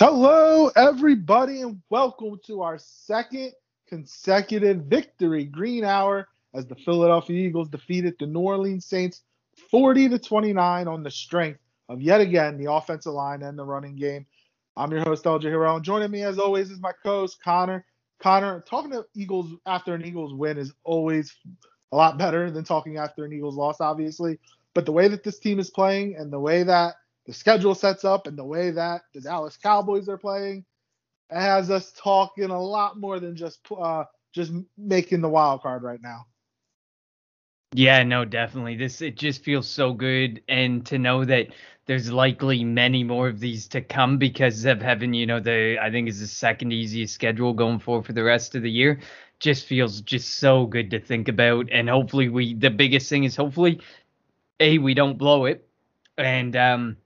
Hello, everybody, and welcome to our second consecutive victory green hour as the Philadelphia Eagles defeated the New Orleans Saints 40 to 29 on the strength of yet again the offensive line and the running game. I'm your host, LJ Harrell, and joining me as always is my co-host Connor. Connor, talking to Eagles after an Eagles win is always a lot better than talking after an Eagles loss, obviously. But the way that this team is playing and the way that the schedule sets up and the way that the Dallas Cowboys are playing it has us talking a lot more than just uh, just making the wild card right now. Yeah, no, definitely. This it just feels so good, and to know that there's likely many more of these to come because of having, you know, the I think is the second easiest schedule going forward for the rest of the year. Just feels just so good to think about, and hopefully we. The biggest thing is hopefully, a we don't blow it, and um,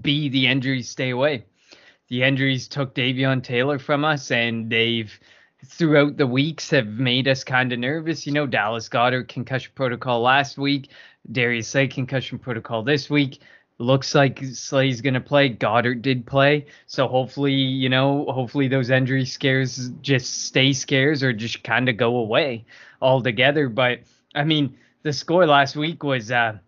B, the injuries stay away. The injuries took Davion Taylor from us, and they've throughout the weeks have made us kind of nervous. You know, Dallas Goedert concussion protocol last week, Darius Slay concussion protocol this week. Looks like Slay's gonna play. Goedert did play, so hopefully, you know, hopefully those injury scares just stay scares or just kind of go away altogether. But I mean, the score last week was. uh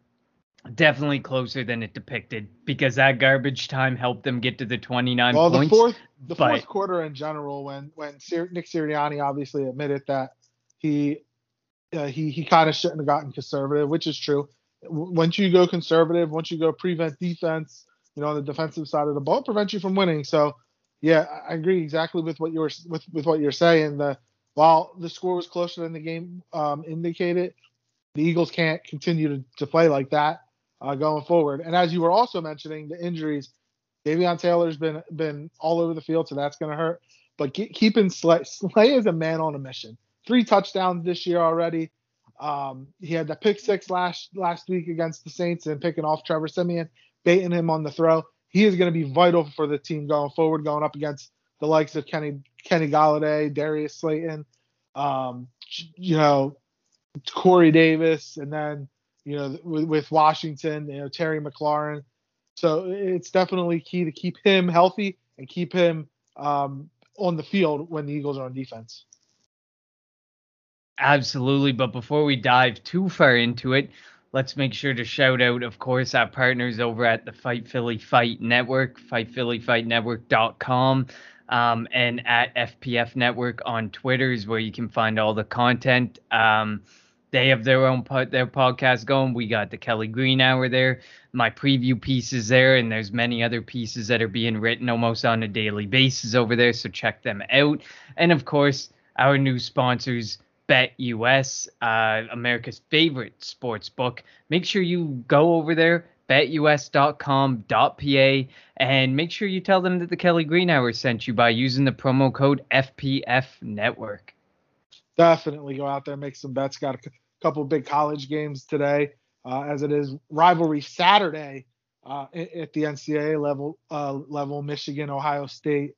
definitely closer than it depicted because that garbage time helped them get to the 29 well, points. the fourth, the but, fourth quarter in general, when when Nick Sirianni obviously admitted that he uh, he he kind of shouldn't have gotten conservative, which is true. Once you go conservative, once you go prevent defense, you know, on the defensive side of the ball, prevents you from winning. So, yeah, I agree exactly with what you're with with what you're saying. The while the score was closer than the game um, indicated, the Eagles can't continue to, to play like that uh, going forward. And as you were also mentioning, the injuries, Davion Taylor's been been all over the field, so that's going to hurt. But keep, keeping Slay, Slay is a man on a mission. Three touchdowns this year already. Um, he had the pick six last last week against the Saints and picking off Trevor Siemian, baiting him on the throw. He is going to be vital for the team going forward, going up against the likes of Kenny Kenny Golladay, Darius Slayton, um, you know, Corey Davis, and then you know, with, with Washington, you know, Terry McLaurin. So it's definitely key to keep him healthy and keep him um, on the field when the Eagles are on defense. Absolutely. But before we dive too far into it, let's make sure to shout out, of course, our partners over at the Fight Philly Fight Network, fightphillyfightnetwork.com, um, and at FPF Network on Twitter is where you can find all the content. Um, they have their own pod, their podcast going. We got the Kelly Green Hour there, my preview piece is there, and there's many other pieces that are being written almost on a daily basis over there. So check them out. And of course, our new sponsors, BetUS, uh, America's favorite sports book. Make sure you go over there, betus.com.pa, and make sure you tell them that the Kelly Green Hour sent you by using the promo code FPF Network. Definitely go out there, make some bets. Got a couple big college games today, uh, as it is rivalry Saturday uh, at the NCAA level. Uh, level, Michigan, Ohio State,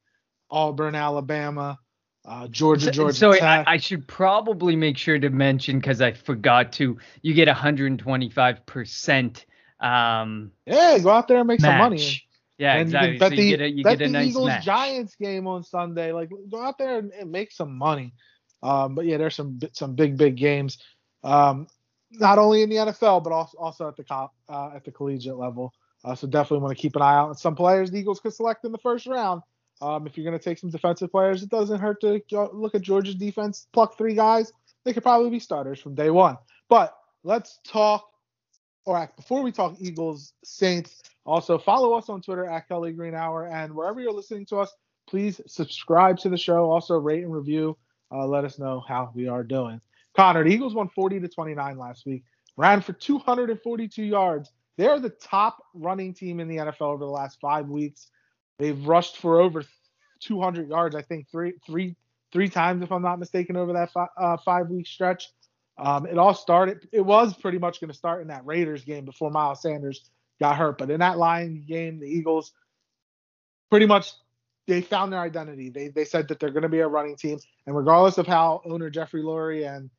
Auburn, Alabama. Uh, Georgia, Georgia. So, I, I, should probably make sure to mention because I forgot to. You get 125 percent. Um, yeah, go out there and make match. some money. Yeah, and exactly. You bet so the, you get a, get a nice Eagles match. Giants game on Sunday. Like, go out there and, and make some money. Um, but yeah, there's some some big big games um, not only in the NFL but also at the cop uh, at the collegiate level. Uh, so definitely want to keep an eye out on some players the Eagles could select in the first round. Um, if you're going to take some defensive players, it doesn't hurt to look at Georgia's defense, pluck three guys. They could probably be starters from day one. But let's talk. Or before we talk Eagles Saints, also follow us on Twitter at Kelly Green Hour and wherever you're listening to us, please subscribe to the show. Also rate and review. Uh, let us know how we are doing. Connor, the Eagles won 40 to 29 last week, ran for 242 yards. They're the top running team in the NFL over the last five weeks. They've rushed for over 200 yards, I think three, three, three times, if I'm not mistaken, over that fi- uh, five week stretch. Um, it all started. It was pretty much going to start in that Raiders game before Miles Sanders got hurt, but in that Lion game, the Eagles pretty much they found their identity. They they said that they're going to be a running team, and regardless of how owner Jeffrey Lurie and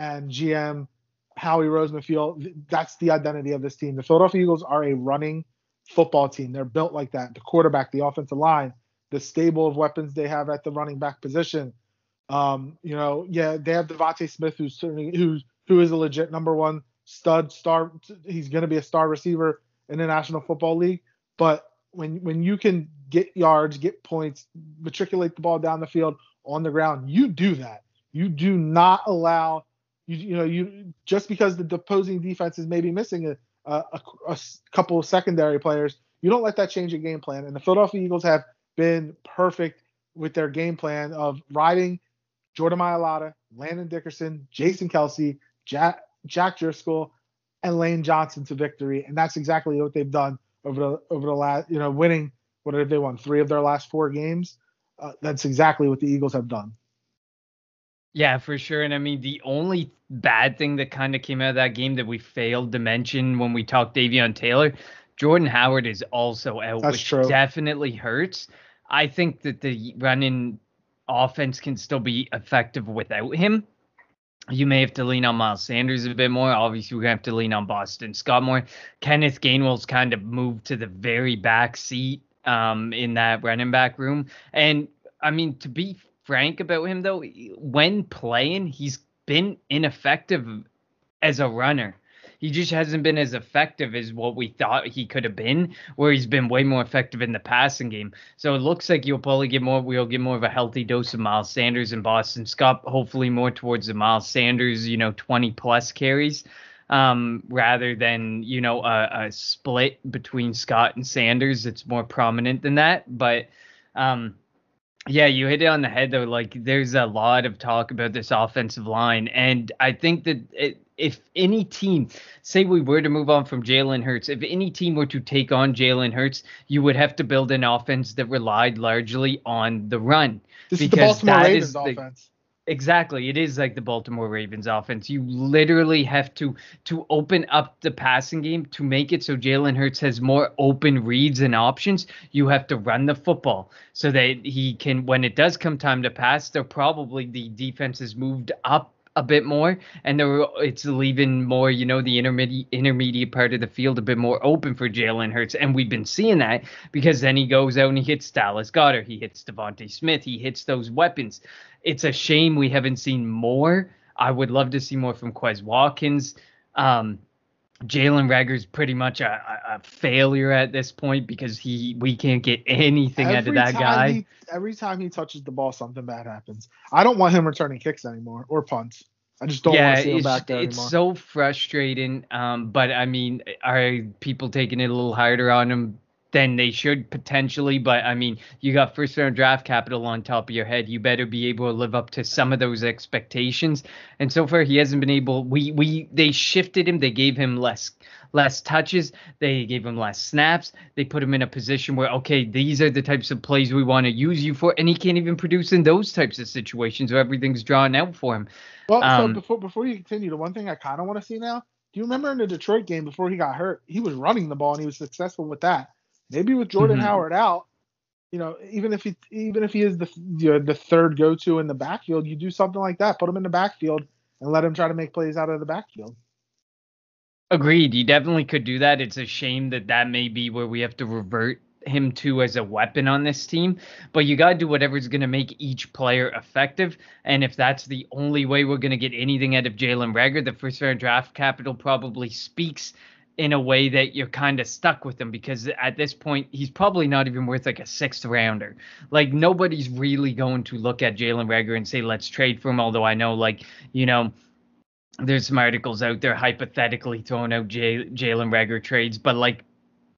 and GM Howie Roseman feel that's the identity of this team. The Philadelphia Eagles are a running football team. They're built like that. The quarterback, the offensive line, the stable of weapons they have at the running back position. Um, you know, yeah, they have DeVonta Smith, who's certainly who's who is a legit number one stud star. He's going to be a star receiver in the National Football League. But when when you can get yards, get points, matriculate the ball down the field on the ground, you do that. You do not allow you you know you just because the opposing defense is maybe missing a, a, a couple of secondary players, you don't let that change your game plan. And the Philadelphia Eagles have been perfect with their game plan of riding Jordan Mailata, Landon Dickerson, Jason Kelce, Jack, Jack Driscoll, and Lane Johnson to victory. And that's exactly what they've done over the over the last, you know, winning what have they won? Three of their last four games. Uh, that's exactly what the Eagles have done. Yeah, for sure. And I mean, the only bad thing that kind of came out of that game that we failed to mention when we talked Davion Taylor, Jordan Howard is also out, That's which true. definitely hurts. I think that the running offense can still be effective without him. You may have to lean on Miles Sanders a bit more. Obviously, we're gonna have to lean on Boston Scott more. Kenneth Gainwell's kind of moved to the very back seat um, in that running back room. And I mean, to be frank about him though, when playing, he's been ineffective as a runner. He just hasn't been as effective as what we thought he could have been, where he's been way more effective in the passing game. So it looks like you'll probably get more we'll get more of a healthy dose of Miles Sanders and Boston Scott, hopefully more towards the Miles Sanders, you know, 20 plus carries. Um, rather than you know a, a split between Scott and Sanders, it's more prominent than that. But um, yeah, you hit it on the head though. Like there's a lot of talk about this offensive line, and I think that it, if any team, say we were to move on from Jalen Hurts, if any team were to take on Jalen Hurts, you would have to build an offense that relied largely on the run. This is the Baltimore Ravens offense. Exactly. It is like the Baltimore Ravens offense. You literally have to to open up the passing game to make it so Jalen Hurts has more open reads and options. You have to run the football so that he can when it does come time to pass, they're probably the defense has moved up a bit more and there it's leaving more you know the intermediate intermediate part of the field a bit more open for Jalen Hurts and we've been seeing that because then he goes out and he hits Dallas Goedert, he hits DeVonta Smith he hits those weapons. It's a shame we haven't seen more. I would love to see more from Quez Watkins. Um Jalen Reagor's pretty much a, a, failure at this point because he we can't get anything every out of that guy. He, every time he touches the ball, something bad happens. I don't want him returning kicks anymore or punts. I just don't yeah, want to see him back there it's anymore. so frustrating. Um, but I mean, are people taking it a little harder on him than they should potentially? But I mean, you got first round draft capital on top of your head. You better be able to live up to some of those expectations. And so far, he hasn't been able. We we they shifted him. They gave him less less touches. They gave him less snaps. They put him in a position where, okay, these are the types of plays we want to use you for, and he can't even produce in those types of situations where everything's drawn out for him. Well, Um, so before before you continue, the one thing I kind of want to see now. Do you remember in the Detroit game before he got hurt, he was running the ball and he was successful with that. Maybe with Jordan Mhm. Howard out, you know, even if he even if he is the you know, the third go to in the backfield, you do something like that. Put him in the backfield and let him try to make plays out of the backfield. Agreed. You definitely could do that. It's a shame that that may be where we have to revert him to as a weapon on this team. But you got to do whatever's going to make each player effective. And if that's the only way we're going to get anything out of Jalen Reagor, the first round draft capital probably speaks in a way that you're kind of stuck with him because at this point he's probably not even worth like a sixth rounder. Like nobody's really going to look at Jalen Reagor and say let's trade for him. Although I know like you know there's some articles out there hypothetically throwing out J- Jalen Reagor trades, but like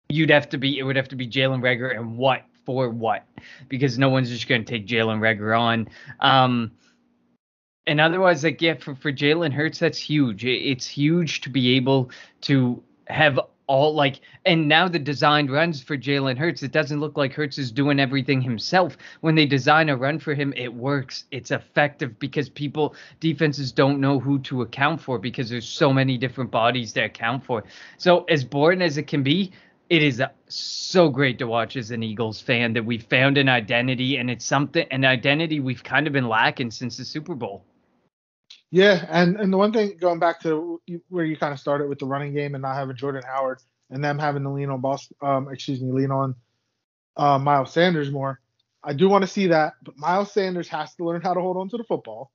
you'd have to be it would have to be Jalen Reagor and what for what because no one's just going to take Jalen Reagor on. Um, and otherwise, like yeah, for for Jalen Hurts, that's huge. It- It's huge to be able to have all like and now the design runs for Jalen Hurts. It doesn't look like Hurts is doing everything himself. When they design a run for him, it works. It's effective because people defenses don't know who to account for because there's so many different bodies to account for. So as boring as it can be, it is so great to watch as an Eagles fan that we found an identity and it's something an identity we've kind of been lacking since the Super Bowl. Yeah, and and the one thing going back to where you kind of started with the running game and not having Jordan Howard and them having to lean on Boston, um, excuse me, lean on uh, Miles Sanders more. I do want to see that, but Miles Sanders has to learn how to hold on to the football.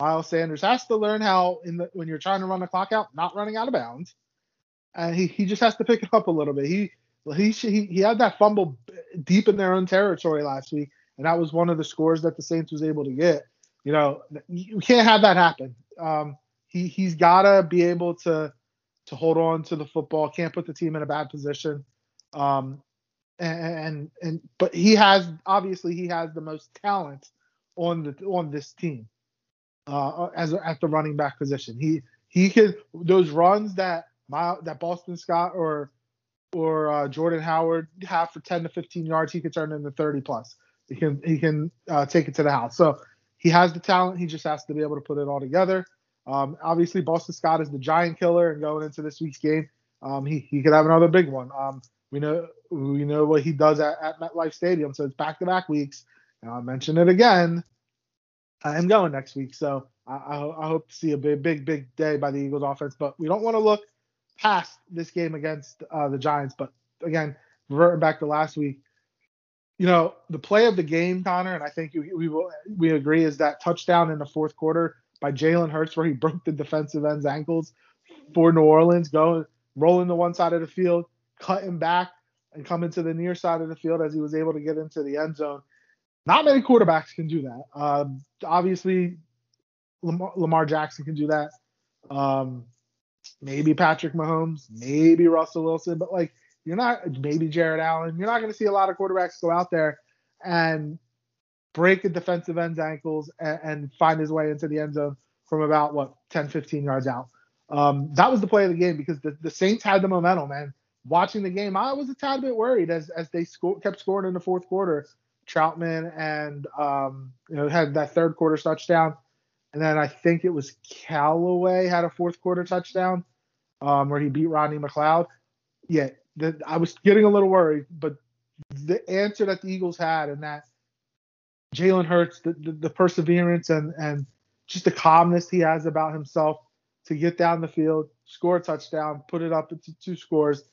Miles Sanders has to learn how in the when you're trying to run the clock out, not running out of bounds. And he, he just has to pick it up a little bit. He he he he had that fumble deep in their own territory last week, and that was one of the scores that the Saints was able to get. You know, you can't have that happen. Um, he he's got to be able to to hold on to the football. Can't put the team in a bad position. Um, and, and and but he has obviously he has the most talent on the on this team uh, as at the running back position. He he could those runs that my that Boston Scott or or uh, Jordan Howard have for 10 to 15 yards, he could turn into 30 plus. He can he can uh, take it to the house. So he has the talent. He just has to be able to put it all together. Um, obviously, Boston Scott is the giant killer, and going into this week's game, um, he he could have another big one. Um, we know we know what he does at, at MetLife Stadium, so it's back to back weeks. And I'll mention it again. I am going next week, so I, I, I hope to see a big, big, big day by the Eagles offense. But we don't want to look past this game against uh, the Giants. But again, reverting back to last week, you know, the play of the game, Connor, and I think we, we will we agree is that touchdown in the fourth quarter by Jalen Hurts where he broke the defensive end's ankles for New Orleans, going rolling to one side of the field, cutting back and coming to the near side of the field as he was able to get into the end zone. Not many quarterbacks can do that. Um, obviously, Lamar, Lamar, Jackson can do that. Um, maybe Patrick Mahomes, maybe Russell Wilson, but like you're not maybe Jared Allen. You're not going to see a lot of quarterbacks go out there and break a defensive end's ankles and, and, find his way into the end zone from about what 10, 15 yards out. Um, that was the play of the game because the, the Saints had the momentum. man. watching the game, I was a tad bit worried as as they sco- kept scoring in the fourth quarter. Trautman and um, you know had that third quarter touchdown, and then I think it was Callaway had a fourth quarter touchdown um, where he beat Rodney McLeod. Yeah, the, I was getting a little worried, but the answer that the Eagles had and that Jalen Hurts, the, the, the perseverance and and just the calmness he has about himself to get down the field, score a touchdown, put it up into two scores,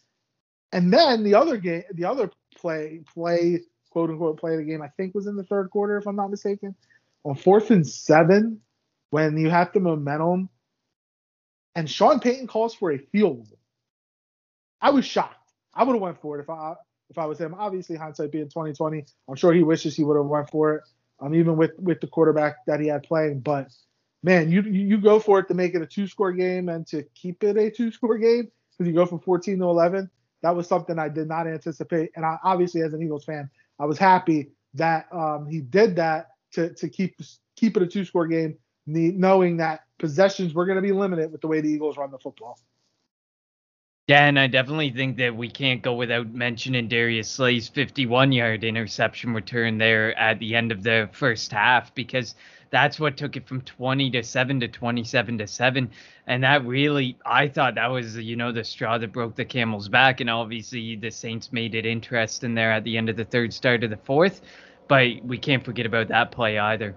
and then the other game, the other play, play, quote unquote, play of the game, I think was in the third quarter, if I'm not mistaken, on fourth and seven, when you have the momentum, and Sean Payton calls for a field. I was shocked. I would have went for it if I if I was him. Obviously, hindsight being 2020, I'm sure he wishes he would have went for it. Um, even with with the quarterback that he had playing, but man, you you go for it to make it a two score game and to keep it a two score game because you go from 14 to 11 that was something I did not anticipate. And I obviously, as an Eagles fan, I was happy that um, he did that to to keep keep it a two score game, knowing that possessions were going to be limited with the way the Eagles run the football. Yeah, and I definitely think that we can't go without mentioning Darius Slay's 51 yard interception return there at the end of the first half because that's what took it from 20 to 7 to 27 to 7 and that really i thought that was you know the straw that broke the camel's back. And obviously the saints made it interesting there at the end of the third start of the fourth. But we can't forget about that play either.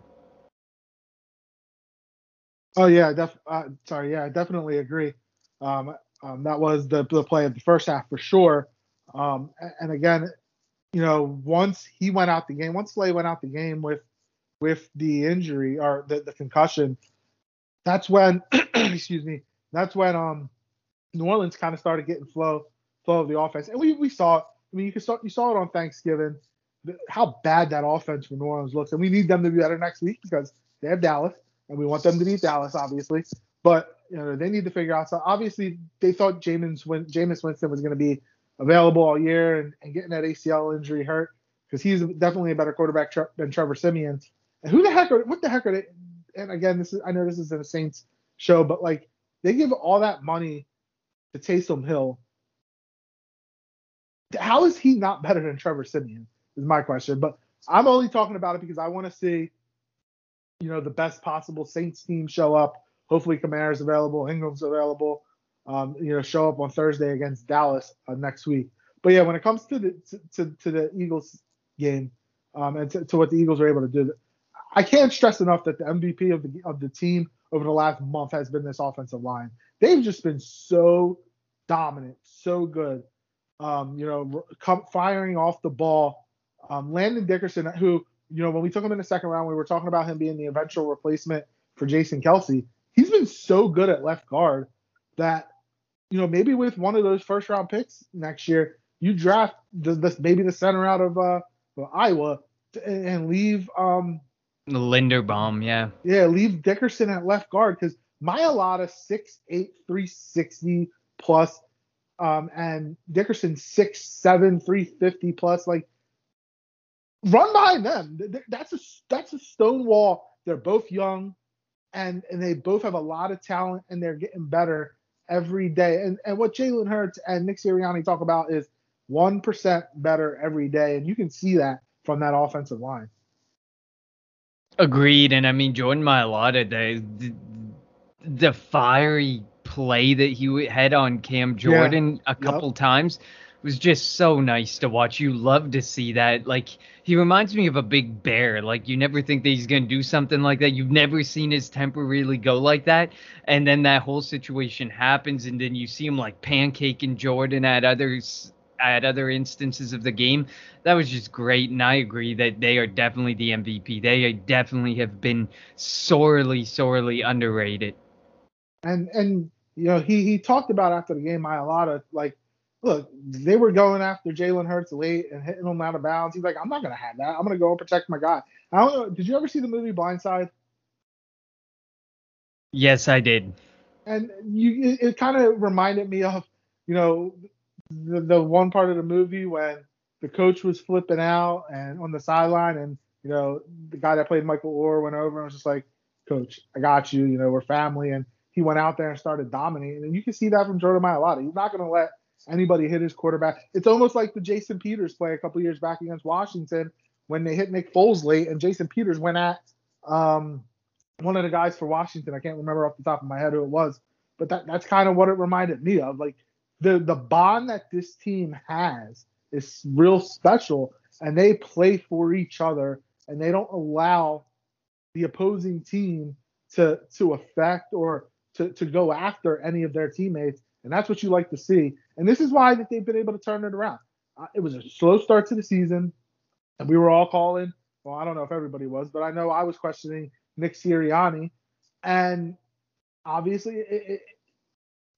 Oh yeah def- uh, sorry yeah i definitely agree. Um, um, that was the, the play of the first half for sure um, and again you know once he went out the game once slay went out the game with with the injury or the, the concussion, that's when excuse me, that's when um New Orleans kind of started getting flow flow of the offense. And we, we saw. I mean you saw you saw it on Thanksgiving how bad that offense for New Orleans looks. And we need them to be better next week because they have Dallas and we want them to beat Dallas, obviously. But you know, they need to figure out so obviously they thought Jameis Jameis Winston was gonna be available all year and, and getting that ACL injury hurt because he's definitely a better quarterback than Trevor Siemian. And who the heck are what the heck are they? And again, this is I know this isn't a Saints show, but like they give all that money to Taysom Hill. How is he not better than Trevor Siemian? Is my question. But I'm only talking about it because I want to see, you know, the best possible Saints team show up. Hopefully, Kamara's available, Ingram's available. Um, you know, show up on Thursday against Dallas uh, next week. But yeah, when it comes to the to, to, to the Eagles game um, and to, to, what the Eagles are able to do, I can't stress enough that the MVP of the of the team over the last month has been this offensive line. They've just been so dominant, so good. Um, you know, come, firing off the ball Um, Landon Dickerson, who you know when we took him in the second round, we were talking about him being the eventual replacement for Jason Kelce. He's been so good at left guard that you know maybe with one of those first round picks next year, you draft the, the maybe the center out of uh, Iowa and, and leave um Linderbaum, yeah. Yeah, leave Dickerson at left guard because Mailata 6'8, 360 plus, um, and Dickerson six seven three fifty plus. Like, run behind them. That's a that's a stone wall. They're both young, and and they both have a lot of talent, and they're getting better every day. And and what Jalen Hurts and Nick Sirianni talk about is one percent better every day, and you can see that from that offensive line. Agreed, and I mean Jordan Mailata, the, the the fiery play that he had on Cam Jordan yeah. a couple yep. times was just so nice to watch. You love to see that. Like he reminds me of a big bear. Like you never think that he's gonna do something like that. You've never seen his temper really go like that. And then that whole situation happens, and then you see him like pancaking Jordan at others at other instances of the game. That was just great, and I agree that they are definitely the MVP. They definitely have been sorely, sorely underrated. And and you know he he talked about after the game Mailata like look they were going after Jalen Hurts late and hitting him out of bounds. He's like I'm not gonna have that. I'm gonna go and protect my guy. I don't know. Did you ever see the movie Blindside? Yes, I did. And you it, it kind of reminded me of you know the, the one part of the movie when the coach was flipping out and on the sideline and you know the guy that played Michael Oher went over and was just like coach I got you you know we're family and he went out there and started dominating and you can see that from Jordan Mailata he's not going to let anybody hit his quarterback. It's almost like the Jason Peters play a couple years back against Washington when they hit Nick Foles late and Jason Peters went at um, one of the guys for Washington. I can't remember off the top of my head who it was but that that's kind of what it reminded me of. Like the the bond that this team has is real special, and they play for each other, and they don't allow the opposing team to to affect or to to go after any of their teammates, and that's what you like to see. And this is why that they've been able to turn it around. Uh, it was a slow start to the season, and we were all calling. Well, I don't know if everybody was, but I know I was questioning Nick Sirianni, and obviously it, it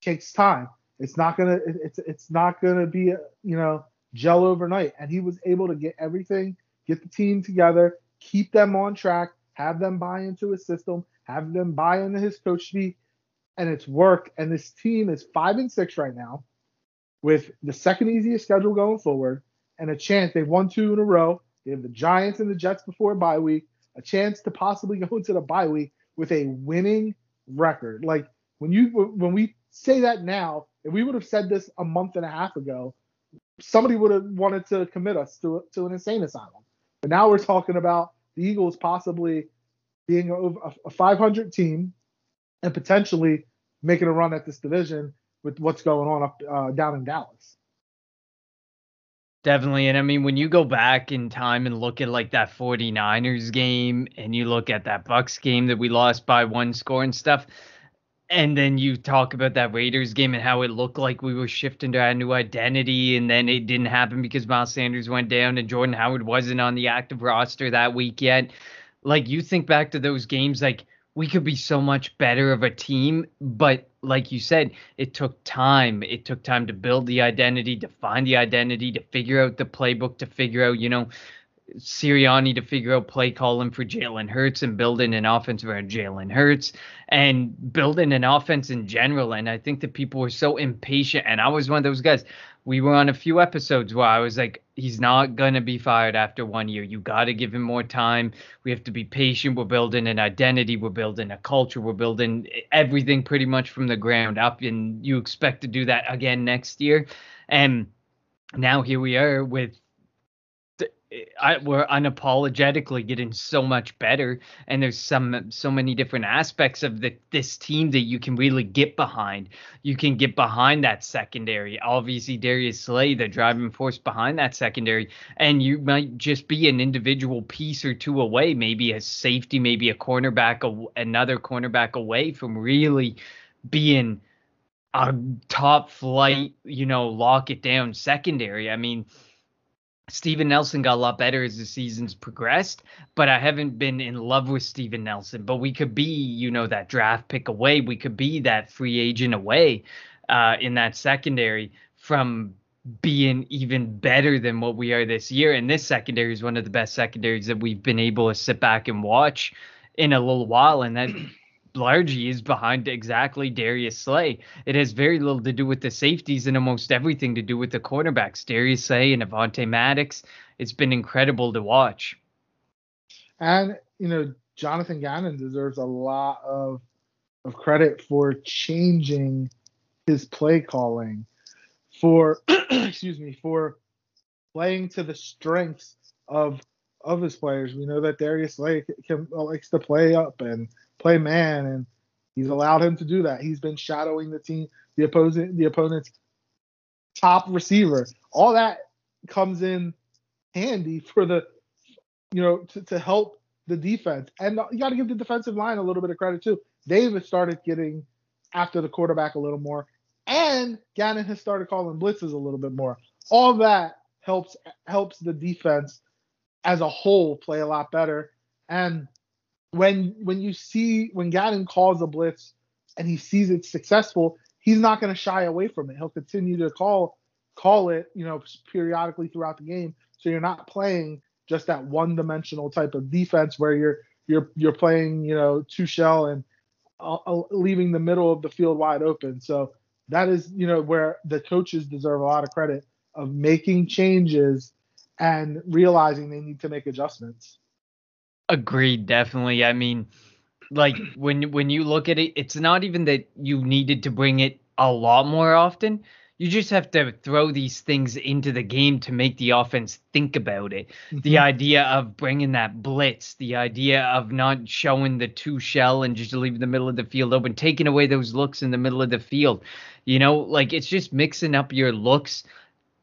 takes time. It's not gonna it's it's not gonna be you know gel overnight. And he was able to get everything, get the team together, keep them on track, have them buy into his system, have them buy into his coach speak, and it's worked. And this team is five and six right now, with the second easiest schedule going forward, and a chance they've won two in a row. They have the Giants and the Jets before bye week, a chance to possibly go into the bye week with a winning record. Like when you when we say that now, if we would have said this a month and a half ago, somebody would have wanted to commit us to, to an insane asylum. But now we're talking about the Eagles possibly being a, a 500 team and potentially making a run at this division with what's going on up uh, down in Dallas. Definitely. And I mean, when you go back in time and look at like that 49ers game and you look at that Bucks game that we lost by one score and stuff, and then you talk about that Raiders game and how it looked like we were shifting to our new identity, and then it didn't happen because Miles Sanders went down and Jordan Howard wasn't on the active roster that week yet. Like you think back to those games, like we could be so much better of a team, but like you said, it took time. It took time to build the identity, to find the identity, to figure out the playbook, to figure out, you know, Sirianni to figure out play calling for Jalen Hurts and building an offense around Jalen Hurts and building an offense in general. And I think that people were so impatient. And I was one of those guys. We were on a few episodes where I was like, he's not going to be fired after one year. You got to give him more time. We have to be patient. We're building an identity. We're building a culture. We're building everything pretty much from the ground up. And you expect to do that again next year. And now here we are with I, we're unapologetically getting so much better, and there's some so many different aspects of the, this team that you can really get behind. You can get behind that secondary. Obviously, Darius Slay, the driving force behind that secondary, and you might just be an individual piece or two away, maybe a safety, maybe a cornerback, another cornerback away from really being a top flight, you know, lock it down secondary. I mean Steven Nelson got a lot better as the seasons progressed, but I haven't been in love with Steven Nelson. But we could be, you know, that draft pick away. We could be that free agent away uh, in that secondary from being even better than what we are this year. And this secondary is one of the best secondaries that we've been able to sit back and watch in a little while. And that largely is behind exactly Darius Slay. It has very little to do with the safeties and almost everything to do with the cornerbacks, Darius Slay and Avonte Maddox. It's been incredible to watch. And, you know, Jonathan Gannon deserves a lot of of credit for changing his play calling, for excuse me, for playing to the strengths of of his players. We know that Darius Slay can, likes to play up and play man, and he's allowed him to do that. He's been shadowing the team, the opposing, the opponent's top receiver. All that comes in handy for the, you know, to, to help the defense. And you got to give the defensive line a little bit of credit too. Davis started getting after the quarterback a little more, and Gannon has started calling blitzes a little bit more. All that helps helps the defense as a whole play a lot better. And when when you see when Gannon calls a blitz and he sees it successful, he's not going to shy away from it. He'll continue to call call it, you know, periodically throughout the game. So you're not playing just that one-dimensional type of defense where you're you're you're playing, you know, two shell and uh, uh, leaving the middle of the field wide open. So that is, you know, where the coaches deserve a lot of credit of making changes and realizing they need to make adjustments. Agreed, definitely. I mean, like when when you look at it, it's not even that you needed to bring it a lot more often. You just have to throw these things into the game to make the offense think about it. Mm-hmm. The idea of bringing that blitz, the idea of not showing the two shell and just leaving the middle of the field open, taking away those looks in the middle of the field. You know, like it's just mixing up your looks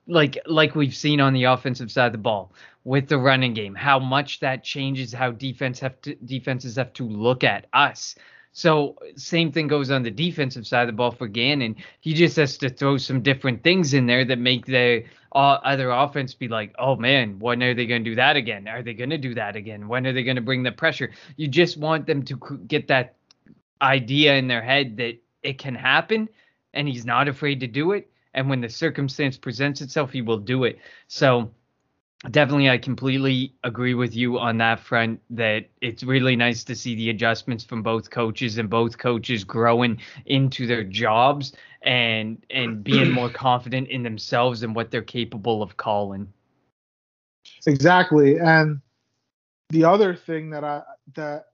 like like we've seen on the offensive side of the ball with the running game, how much that changes how defense have to defenses have to look at us. So same thing goes on the defensive side of the ball for Gannon. He just has to throw some different things in there that make the uh, other offense be like, oh man, when are they going to do that again? Are they going to do that again? When are they going to bring the pressure? You just want them to get that idea in their head that it can happen, and he's not afraid to do it and when the circumstance presents itself, he will do it. So definitely, I completely agree with you on that front. That it's really nice to see the adjustments from both coaches and both coaches growing into their jobs and and being more confident in themselves and what they're capable of calling. Exactly, and the other thing that I that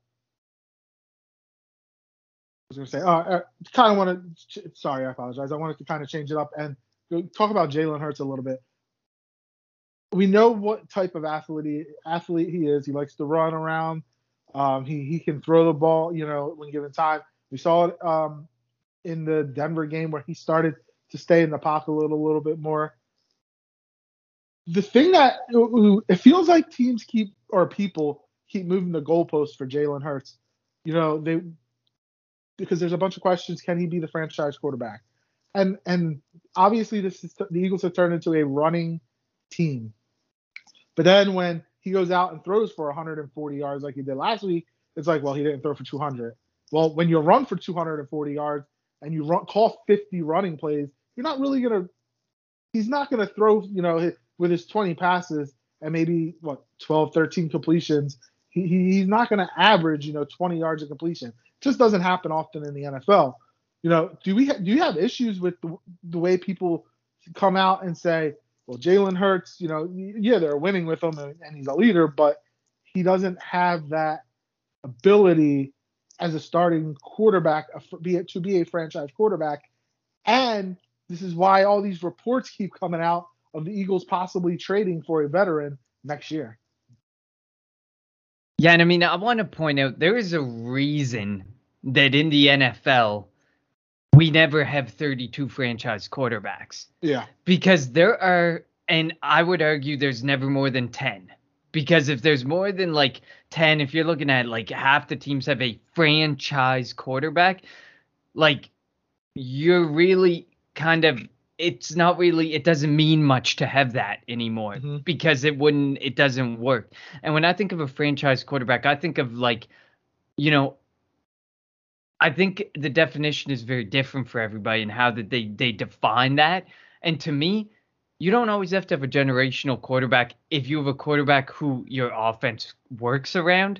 I was going to say, uh, I kind of want to. Sorry, I apologize. I wanted to kind of change it up and talk about Jalen Hurts a little bit. We know what type of athlete athlete he is. He likes to run around. Um, he he can throw the ball, you know, when given time. We saw it um, in the Denver game where he started to stay in the pocket a little, little bit more. The thing that it feels like teams keep or people keep moving the goalposts for Jalen Hurts. You know, they because there's a bunch of questions. Can he be the franchise quarterback? And and obviously this is the Eagles have turned into a running team. But then when he goes out and throws for 140 yards like he did last week, it's like, well, he didn't throw for 200. Well, when you run for 240 yards and you run, call 50 running plays, you're not really gonna. He's not gonna throw, you know, with his 20 passes and maybe what 12, 13 completions. He, he's not gonna average, you know, 20 yards of completion just doesn't happen often in the NFL. You know, do we ha- do you have issues with the, the way people come out and say, well, Jalen Hurts, you know, yeah, they're winning with him and, and he's a leader, but he doesn't have that ability as a starting quarterback be to be a franchise quarterback. And this is why all these reports keep coming out of the Eagles possibly trading for a veteran next year. Yeah, and I mean, I want to point out there is a reason that in the NFL we never have 32 franchise quarterbacks. Yeah. Because there are and I would argue there's never more than 10. Because if there's more than like 10, if you're looking at like half the teams have a franchise quarterback, like you're really kind of it's not really it doesn't mean much to have that anymore Mhm. because it wouldn't it doesn't work. And when I think of a franchise quarterback, I think of like, you know, I think the definition is very different for everybody and how that they they define that. And to me, you don't always have to have a generational quarterback if you have a quarterback who your offense works around,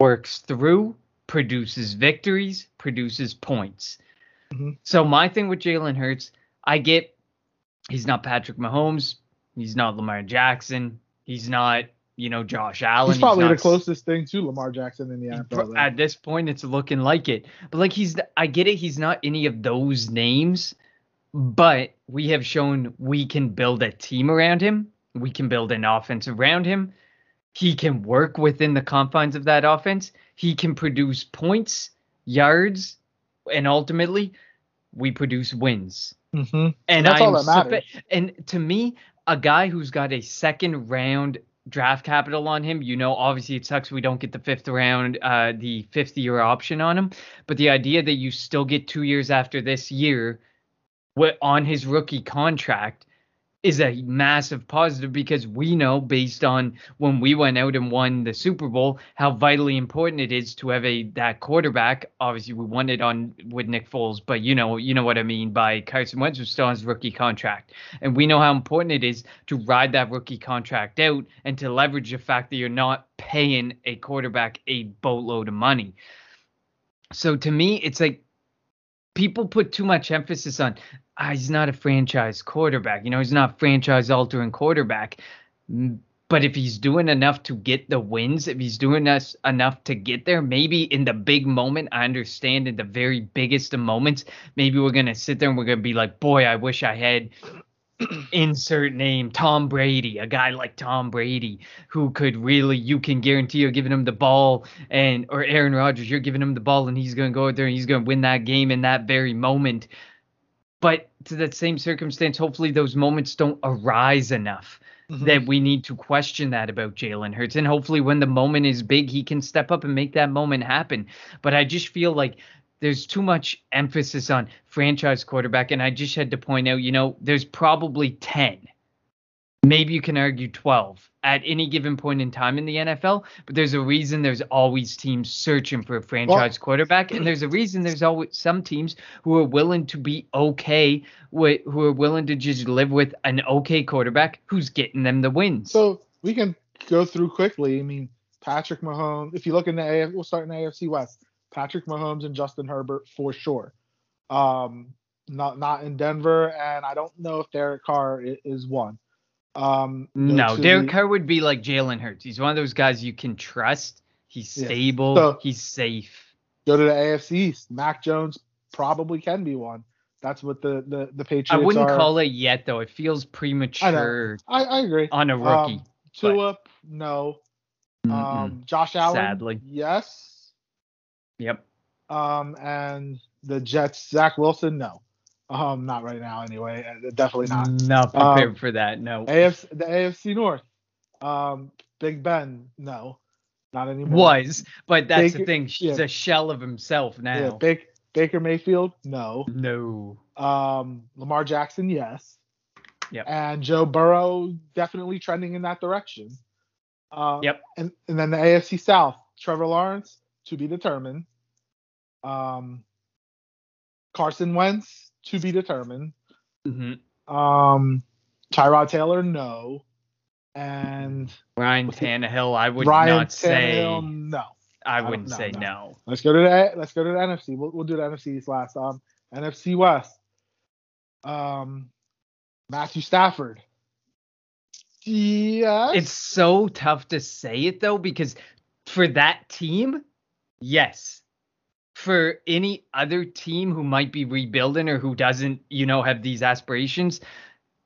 works through, produces victories, produces points. Mhm. So my thing with Jalen Hurts, I get he's not Patrick Mahomes, he's not Lamar Jackson, he's not you know Josh Allen. He's probably not the closest thing to Lamar Jackson in the NFL. At this point, it's looking like it. But like he's, I get it. He's not any of those names, but we have shown we can build a team around him. We can build an offense around him. He can work within the confines of that offense. He can produce points, yards, and ultimately, we produce wins. Mhm. And that's all I'm that matters. and to me, a guy who's got a second round draft capital on him, you know, obviously it sucks we don't get the fifth round, uh, the fifth year option on him. But the idea that you still get two years after this year on his rookie contract is a massive positive because we know based on when we went out and won the Super Bowl how vitally important it is to have a that quarterback. Obviously, we won it on with Nick Foles, but you know you know what I mean by Carson Wentz was still on his rookie contract, and we know how important it is to ride that rookie contract out and to leverage the fact that you're not paying a quarterback a boatload of money. So to me, it's like people put too much emphasis on ah, he's not a franchise quarterback. You know, he's not franchise altering quarterback. But if he's doing enough to get the wins, if he's doing us enough to get there, maybe in the big moment, I understand in the very biggest of moments, maybe we're gonna sit there and we're gonna be like, boy, I wish I had insert name Tom Brady, a guy like Tom Brady who could really you can guarantee you're giving him the ball and or Aaron Rodgers, you're giving him the ball and he's going to go out there and he's going to win that game in that very moment. But to that same circumstance, hopefully those moments don't arise enough Mhm. that we need to question that about Jalen Hurts. And hopefully when the moment is big, he can step up and make that moment happen. But I just feel like there's too much emphasis on franchise quarterback. And I just had to point out, you know, there's probably 10, maybe you can argue 12 at any given point in time in the NFL. But there's a reason there's always teams searching for a franchise quarterback. And there's a reason there's always some teams who are willing to be okay with, who are willing to just live with an okay quarterback who's getting them the wins. So we can go through quickly. I mean, Patrick Mahomes. If you look in the AF, we'll start in the AFC West. Patrick Mahomes and Justin Herbert for sure. Um, not not in Denver, and I don't know if Derek Carr i- is one. Um, No, Derek Carr would be like Jalen Hurts. He's one of those guys you can trust. He's Yeah. stable. So- he's safe. Go to the AFC East. Mac Jones probably can be one. That's what the the the Patriots I wouldn't are. call it yet though. It feels premature I, I agree. on a rookie. Um, Tua, no. Mm-mm. Um, Josh Allen, Sadly. yes. Yep. Um, and the Jets, Zach Wilson, no. Um, not right now anyway. uh, Definitely not. Not prepared Um, for that. No. AFC, the AFC North. Um, Big Ben, no, not anymore. Was, but that's the thing. He's yeah. a shell of himself now. Yeah, Baker, Baker Mayfield, no. no. Um, Lamar Jackson, yes. Yep. And Joe Burrow definitely trending in that direction. Uh, Yep. And and then the AFC South, Trevor Lawrence to be determined. Um, Carson Wentz to be determined. hmm Um, Tyrod Taylor, no. And Ryan Tannehill, I would Ryan not say. No. I wouldn't know, say no. no. Let's go to the let's go to the NFC. We'll, we'll do the NFC East last. Um, NFC West. Um, Matthew Stafford. Yes. It's so tough to say it though because for that team, yes. For any other team who might be rebuilding or who doesn't, you know, have these aspirations,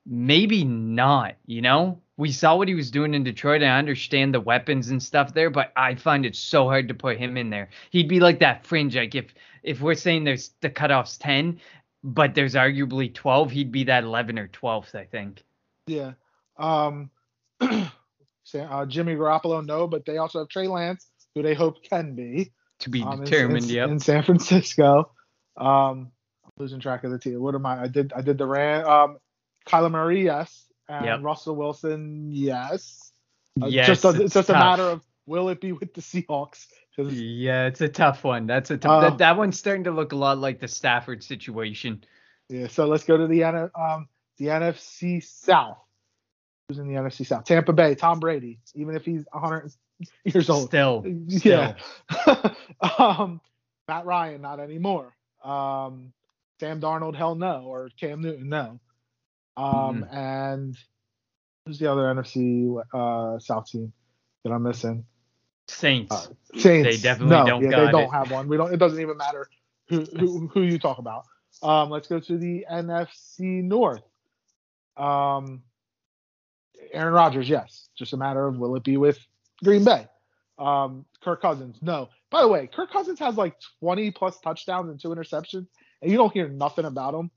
maybe not, you know? We saw what he was doing in Detroit. I understand the weapons and stuff there, but I find it so hard to put him in there. He'd be like that fringe. Like if if we're saying there's the cutoff's 10, but there's arguably 12, he'd be that 11 or 12th, I think. yeah. Um, uh, Jimmy Garoppolo, no, but they also have Trey Lance, who they hope can be. To be um, determined, in, yep. in San Francisco. Um, losing track of the team. What am I? I did I did the Ram. Um, Kyler Murray, yes, and Yep. Russell Wilson, yes. Uh, Yes, just a, it's, just a matter of will it be with the Seahawks? Yeah, it's a tough one. That's a tough. Uh, that, that one's starting to look a lot like the Stafford situation. yeah. So let's go to the N- um the NFC South. Who's in the NFC South? Tampa Bay, Tom Brady. Even if he's 100 years old. Still, Yeah. um, Matt Ryan, not anymore. Um, Sam Darnold, hell no, or Cam Newton, no. Um, and who's the other NFC uh, South team that I'm missing? Saints. Uh, Saints. They definitely no, don't Yeah, they don't it. have one. We don't. It doesn't even matter who who, who you talk about. Um, let's go to the NFC North. Um, Aaron Rodgers, yes. Just a matter of will it be with Green Bay? Um, Kirk Cousins, no. By the way, Kirk Cousins has like 20 plus touchdowns and two interceptions, and you don't hear nothing about him.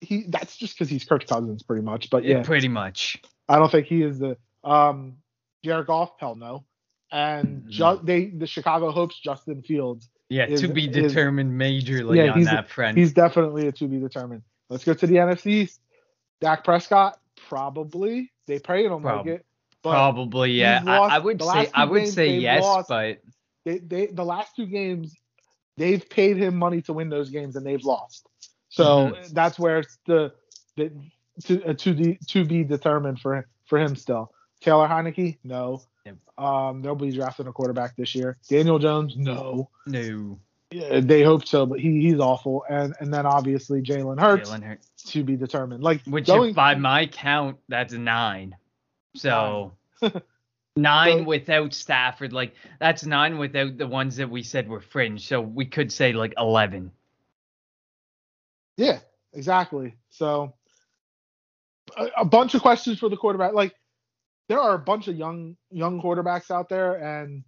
He that's just because he's Kirk Cousins, pretty much. But yeah, pretty much. I don't think he is the um Jared Goff, hell no. And Mhm. ju- they the Chicago hopes Justin Fields. Yeah, is- to be is- determined majorly Yeah, on that front. He's definitely a to be determined. Let's go to the NFC. East. Dak Prescott, probably. They pray him Prob- like it. But Probably, yeah. he's I, I would say I would say yes, lost. but they, they the last two games, they've paid him money to win those games and they've lost. So Mm-hmm. that's where it's the the to uh, to the to be determined for for him still. Taylor Heinicke, no. Um, they'll be drafting a quarterback this year. Daniel Jones, no. no. Yeah, they hope so, but he he's awful. And and then obviously Jalen Hurts Jalen Hurts. to be determined. Like Which, going, by my count, that's nine. So So- nine without Stafford, like that's nine without the ones that we said were fringe. So we could say like eleven. Yeah, exactly. So a, a bunch of questions for the quarterback. Like there are a bunch of young young quarterbacks out there, and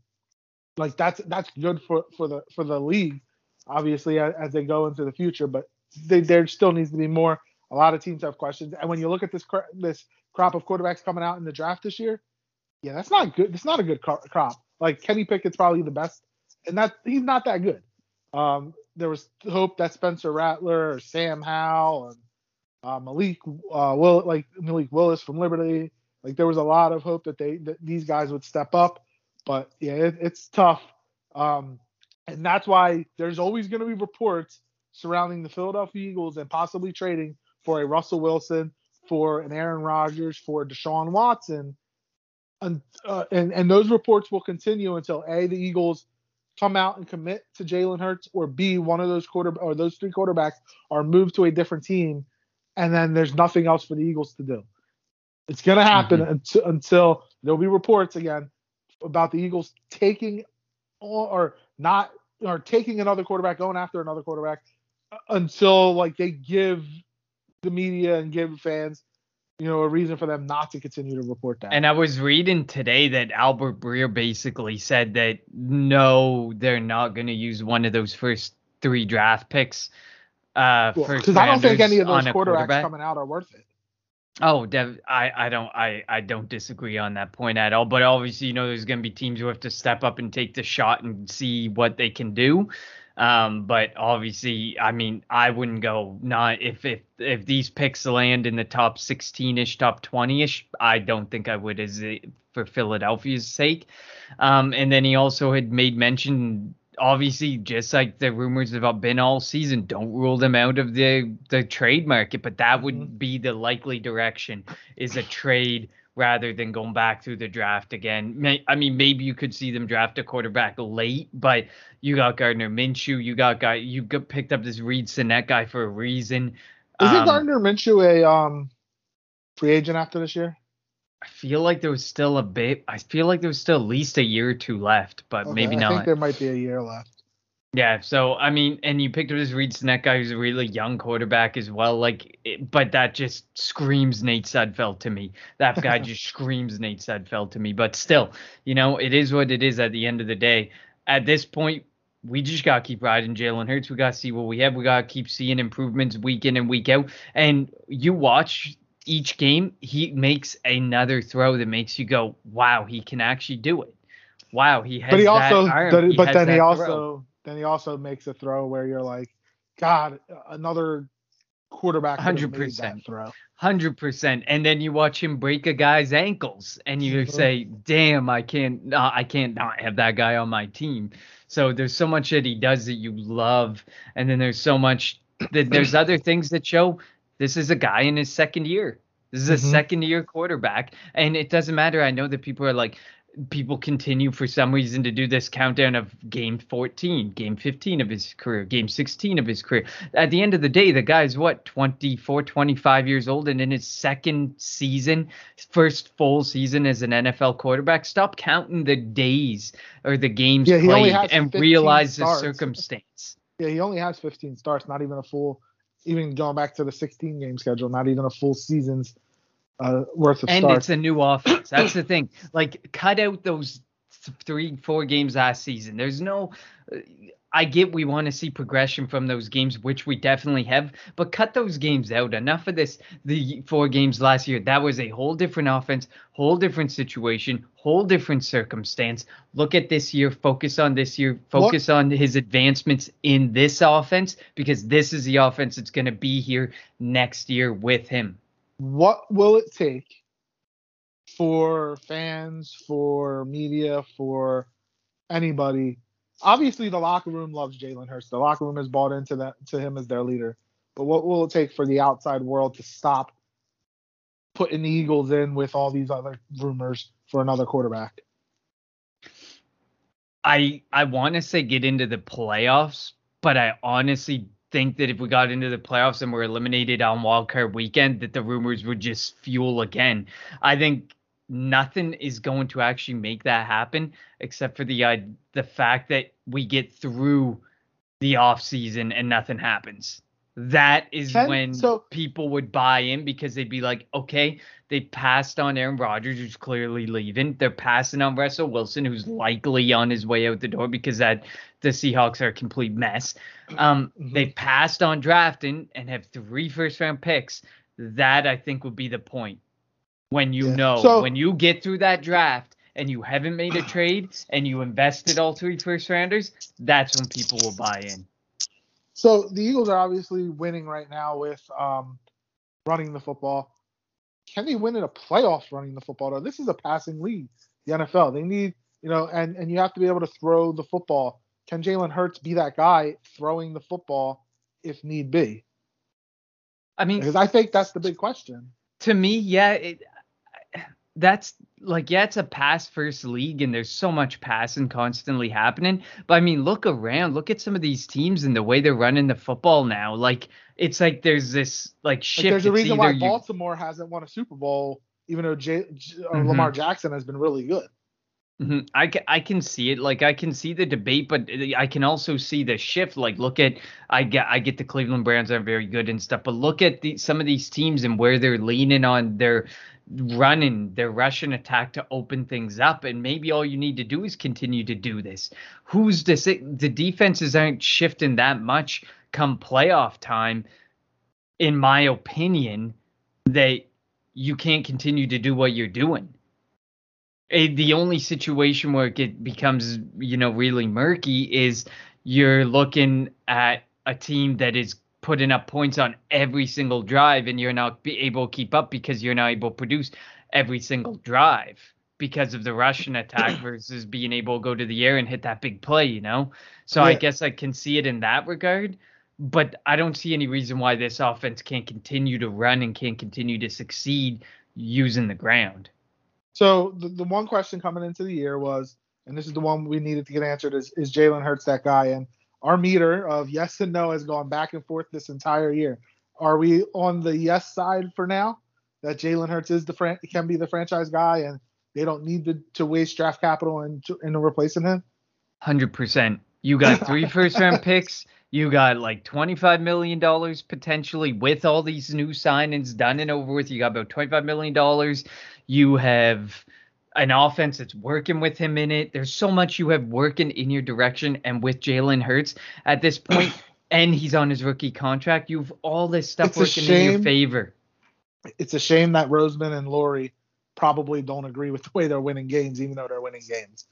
like that's that's good for for the for the league, obviously as, as they go into the future. But they, there still needs to be more. A lot of teams have questions, and when you look at this this crop of quarterbacks coming out in the draft this year, yeah, that's not good. It's not a good cro- crop. Like Kenny Pickett's probably the best, and that he's not that good. Um, there was hope that Spencer Rattler or Sam Howell and uh, Malik uh, Will like Malik Willis from Liberty. Like there was a lot of hope that they that these guys would step up, but yeah, it, it's tough. Um, and that's why there's always going to be reports surrounding the Philadelphia Eagles and possibly trading for a Russell Wilson, for an Aaron Rodgers, for Deshaun Watson. And, uh, and and those reports will continue until a the Eagles come out and commit to Jalen Hurts, or b one of those quarter or those three quarterbacks are moved to a different team, and then there's nothing else for the Eagles to do. It's gonna happen until, until there'll be reports again about the Eagles taking or, not or taking another quarterback, going after another quarterback uh, until like they give the media and give fans, you know, a reason for them not to continue to report that. And I was reading today that Albert Breer basically said that no, they're not going to use one of those first three draft picks. Uh, Because first I don't think any of those quarterbacks quarterback. coming out are worth it. Oh, Dev, I, I don't I, I don't disagree on that point at all. But obviously, you know, there's going to be teams who have to step up and take the shot and see what they can do. Um, but obviously, I mean, I wouldn't go not if if if these picks land in the top 16ish, top 20ish. I don't think I would as for Philadelphia's sake. Um, and then he also had made mention obviously just like the rumors have been all season don't rule them out of the the trade market but that would Mhm. be the likely direction is a trade rather than going back through the draft again May, i mean maybe you could see them draft a quarterback late but you got gardner minshew you got guy you got picked up this Reid Sinnett guy for a reason Isn't Um, Gardner Minshew a um free agent after this year? I feel like there was still a bit i feel like there was still at least a year or two left but Okay, maybe I not I think there might be a year left. Yeah, so I mean, and you picked up this Reid Sinnett guy who's a really young quarterback as well. Like, it, but that just screams Nate Sudfeld to me. That guy just screams Nate Sudfeld to me. But still, you know, it is what it is at the end of the day. At this point, we just gotta keep riding Jalen Hurts. We gotta see what we have. We gotta keep seeing improvements week in and week out. And you watch each game, he makes another throw that makes you go, "Wow, he can actually do it." Wow, he has But he that also arm. but, He but then he also throw. then he also makes a throw where you're like God, another quarterback. made 100%. Throw. Hundred percent, and then you watch him break a guy's ankles, and you Mhm. say, "Damn, I can't, nah, I can't not have that guy on my team." So there's so much that he does that you love, and then there's so much that there's other things that show this is a guy in his second year. This is a Mhm. second year quarterback, and it doesn't matter. I know that people are like, people continue for some reason to do this countdown of game 14, game 15 of his career, game 16 of his career. At the end of the day, the guy's what, 24, 25 years old and in his second season, first full season as an NFL quarterback. Stop counting the days or the games Yeah, played and 15 realize the circumstance. Yeah, he only has 15 starts, not even a full. Even going back to the 16 game schedule, not even a full season's uh, worth of and starts. it's a new offense. That's the thing. Like, cut out those three, four games last season. There's no. I get we want to see progression from those games, which we definitely have, but cut those games out. Enough of this. The four games last year, that was a whole different offense, whole different situation, whole different circumstance. Look at this year. Focus on this year. Focus on his advancements in this offense because this is the offense that's going to be here next year with him. what will it take for fans, for media, for anybody? Obviously, the locker room loves Jalen Hurts. The locker room has bought into that to him as their leader. But what will it take for the outside world to stop putting the Eagles in with all these other rumors for another quarterback? I I want to say get into the playoffs, but I honestly think that if we got into the playoffs and were eliminated on wildcard weekend, that the rumors would just fuel again. I think nothing is going to actually make that happen, except for the uh, the fact that we get through the off season and nothing happens. That is Can- when so- people would buy in because they'd be like, okay, they passed on Aaron Rodgers, who's clearly leaving. They're passing on Russell Wilson, who's likely on his way out the door because that the Seahawks are a complete mess. Um, Mhm. They passed on drafting and have three first round picks. That I think would be the point when you Yeah. know So- when you get through that draft and you haven't made a trade and you invested all three first rounders. That's when people will buy in. So the Eagles are obviously winning right now with um, running the football. Can they win in a playoff running the football? Though this is a passing league, the NFL. They need, you know, and and you have to be able to throw the football. Can Jalen Hurts be that guy throwing the football if need be? I mean, Because I think that's the big question. to me, yeah, it, that's like yeah, it's a pass first league, and there's so much passing constantly happening. But I mean, look around, look at some of these teams and the way they're running the football now. Like it's like there's this like shift. Like, there's a reason why either you- Baltimore hasn't won a Super Bowl, even though J- J- uh, Mhm. Lamar Jackson has been really good. Mhm. I can, I can see it. Like I can see the debate, but I can also see the shift. Like look at I get I get the Cleveland Browns are very good and stuff, but look at the, some of these teams and where they're leaning on their running, their rushing attack to open things up. And maybe all you need to do is continue to do this. Who's? The defenses aren't shifting that much come playoff time, in my opinion. That you can't continue to do what you're doing eh, the only situation where it becomes you know really murky is you're looking at a team that is putting up points on every single drive and you're not be able to keep up because you're not able to produce every single drive because of the rushing attack versus being able to go to the air and hit that big play, you know? So I guess I can see it in that regard, but I don't see any reason why this offense can't continue to run and can't continue to succeed using the ground. So the, the one question coming into the year was, and this is the one we needed to get answered, is, is Jalen Hurts that guy? And our meter of yes and no has gone back and forth this entire year. Are we on the yes side for now? That Jalen Hurts is the fran- can be the franchise guy, and they don't need to, to waste draft capital into, into replacing him. Hundred percent. You got three first round picks. You got like twenty five million dollars potentially with all these new signings done and over with. You got about twenty five million dollars. You have an offense that's working with him in it. There's so much you have working in your direction and with Jalen Hurts at this point, and he's on his rookie contract. You've all this stuff It's working in your favor. It's a shame that Roseman and Lurie probably don't agree with the way they're winning games, even though they're winning games.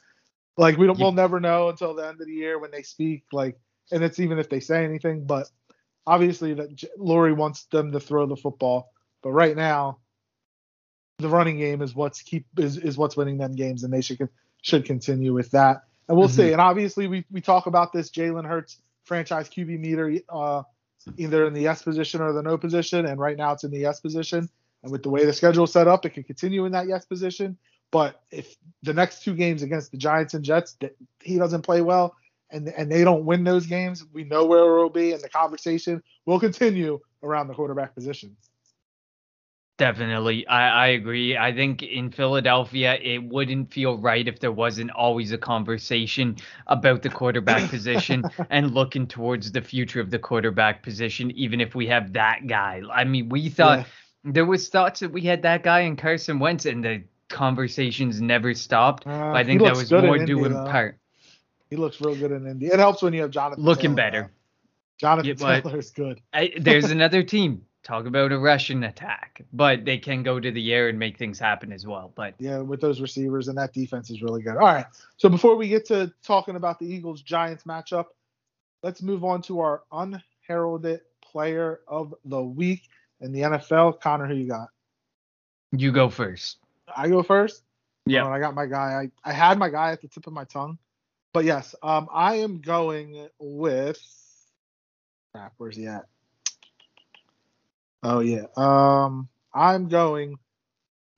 Like we don't, You- we'll never know until the end of the year when they speak. Like, and it's even if they say anything, but obviously that J- Lurie wants them to throw the football, but right now the running game is what's keep is, is what's winning them games, and they should should continue with that. And we'll mm-hmm. see. And obviously we we talk about this Jalen Hurts franchise QB meter uh, either in the S position or the no position, and right now it's in the S position. And with the way the schedule is set up, it can continue in that yes position. But if the next two games against the Giants and Jets, he doesn't play well, and and they don't win those games, we know where it will be, and the conversation will continue around the quarterback position. Definitely. I, I agree. I think in Philadelphia, it wouldn't feel right if there wasn't always a conversation about the quarterback position and looking towards the future of the quarterback position, even if we have that guy. I mean, we thought yeah. there was thoughts that we had that guy in Carson Wentz, and the conversations never stopped. Uh, I think that was more due in part. He looks real good in Indy. It helps when you have Jonathan. Looking Taylor, better. Though. Jonathan yeah, Taylor is good. I, there's another team talk about a rushing attack, but they can go to the air and make things happen as well. But yeah, with those receivers and that defense is really good. All right. So before we get to talking about the Eagles Giants matchup, let's move on to our unheralded player of the week in the NFL. Connor, who you got? You go first. I go first. Yeah. I got my guy. I, I had my guy at the tip of my tongue. But yes, um, I am going with crap, where's he at? Oh yeah. Um, I'm going